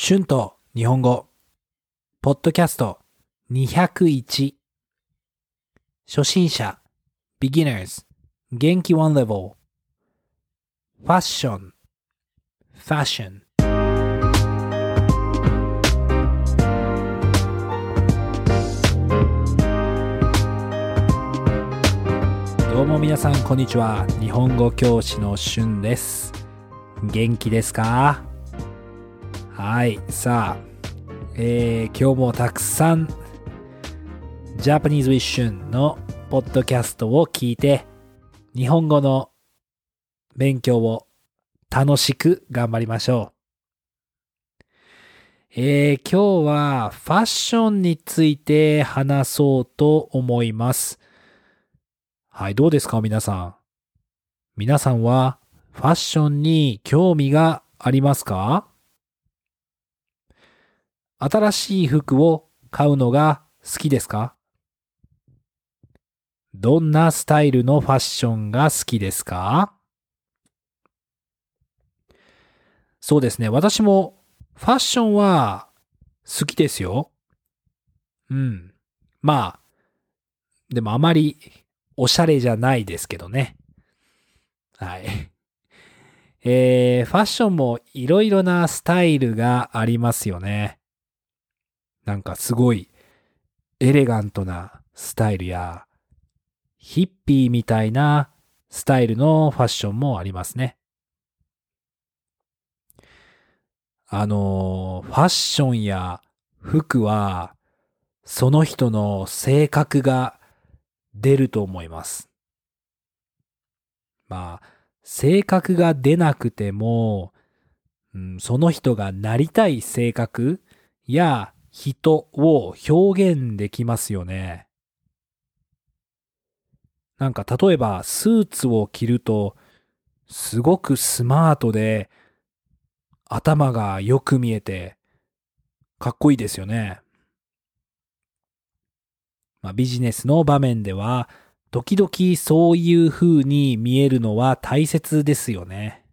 春と日本語、ポッドキャスト。201初心者、beginners, 元気 one level ファッション、ファッションどうも皆さんこんにちは。日本語教師の春です。元気ですか？はい。さあ、えー今日もたくさん Japanese with Shun のポッドキャストを聞いて日本語の勉強を楽しく頑張りましょう。えー今日はファッションについて話そうと思います。はい、どうですか皆さん？皆さんはファッションに興味がありますか？新しい服を買うのが好きですか？どんなスタイルのファッションが好きですか？そうですね。私もファッションは好きですよ。うん。まあ、でもあまりおしゃれじゃないですけどね。はい。えー、ファッションもいろいろなスタイルがありますよね。なんかすごいエレガントなスタイルやヒッピーみたいなスタイルのファッションもありますね。あの、ファッションや服はその人の性格が出ると思います。まあ、性格が出なくても、うんその人がなりたい性格や人を表現できますよね。なんか例えばスーツを着るとすごくスマートで頭がよく見えてかっこいいですよね。まあ、ビジネスの場面では時々そういう風に見えるのは大切ですよね。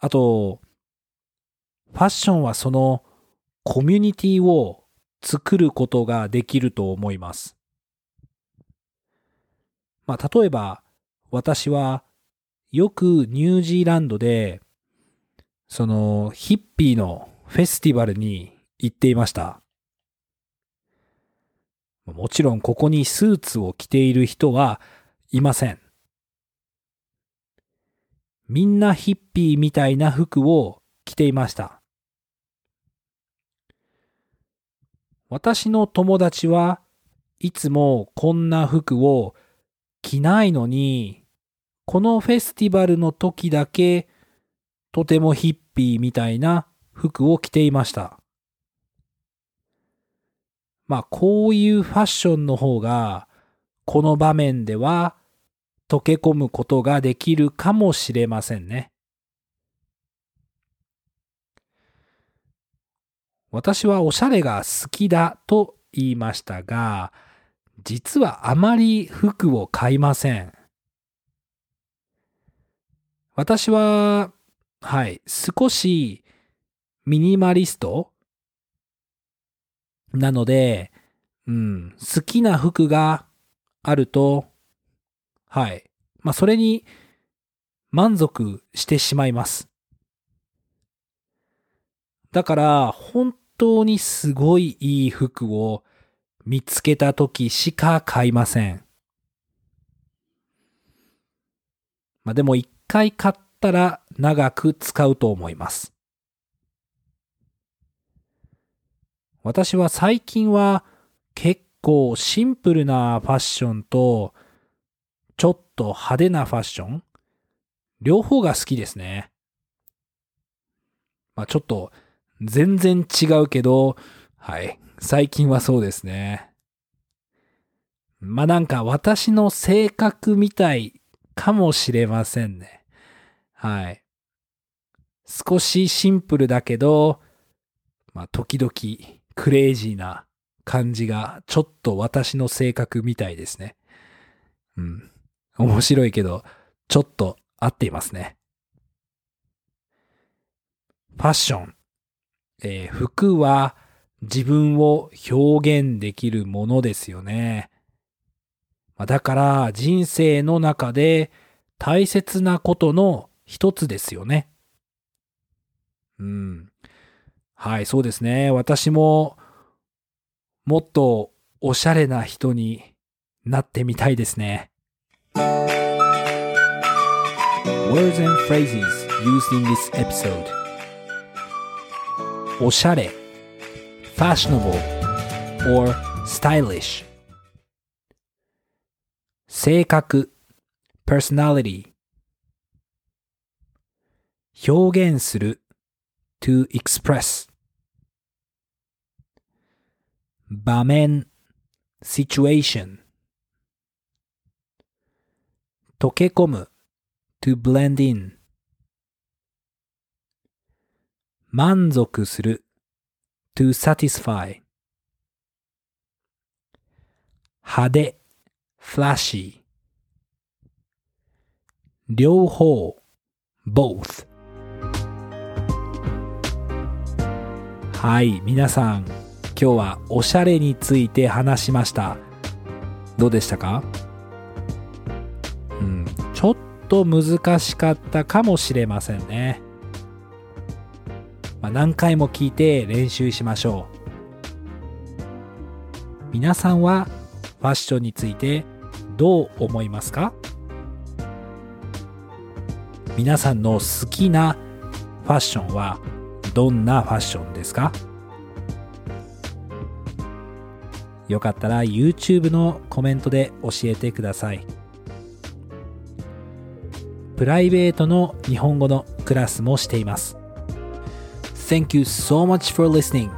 あと、ファッションはそのコミュニティを作ることができると思います。まあ、例えば、私はよくニュージーランドで、そのヒッピーのフェスティバルに行っていました。もちろんここにスーツを着ている人はいません。みんなヒッピーみたいな服を着ていました。私の友達はいつもこんな服を着ないのに、このフェスティバルの時だけとてもヒッピーみたいな服を着ていました。まあこういうファッションの方がこの場面では溶け込むことができるかもしれませんね。私はおしゃれが好きだと言いましたが、実はあまり服を買いません。私は、はい、少しミニマリストなので、うん、好きな服があると、はい。まあ、それに満足してしまいます。だから、本当にすごいいい服を見つけた時しか買いません。まあ、でも一回買ったら長く使うと思います。私は最近は結構シンプルなファッションとちょっと派手なファッション両方が好きですね。まあちょっと全然違うけど、はい。最近はそうですね。まあなんか私の性格みたいかもしれませんね。はい。少しシンプルだけど、まあ時々クレイジーな感じがちょっと私の性格みたいですね。うん。面白いけど、ちょっと合っていますね。ファッション、えー、服は自分を表現できるものですよね。だから人生の中で大切なことの一つですよね。うん。はい、そうですね。私ももっとおしゃれな人になってみたいですね。Words and phrases used in this episode おしゃれ fashionable or stylish 性格 personality 表現する to express 場面 situation 溶け込む to blend in 満足する。To satisfy. 派手。flashy. 両方。both. はい皆さん。今日はおしゃれについて話しました。どうでしたか？うんちょっと難しかったかもしれませんね、まあ、何回も聞いて練習しましょう皆さんはファッションについてどう思いますか？皆さんの好きなファッションはどんなファッションですか？よかったら YouTube のコメントで教えてください。プライベートの日本語のクラスもしています。Thank you so much for listening.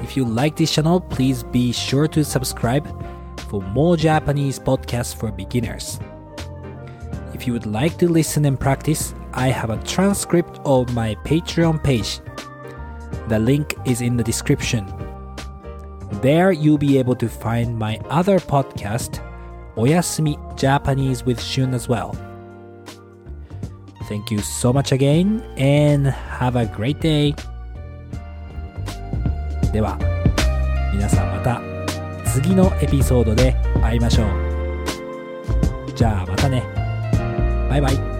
If you like this channel, please be sure to subscribe for more Japanese podcasts for beginners. If you would like to listen and practice, I have a transcript of my Patreon page. The link is in the description. There you'll be able to find my other podcast, Oyasumi Japanese with Shun as well. Thank you so much again and have a great day. では、皆さんまた次のエピソードで会いましょう。じゃあまたね。バイバイ。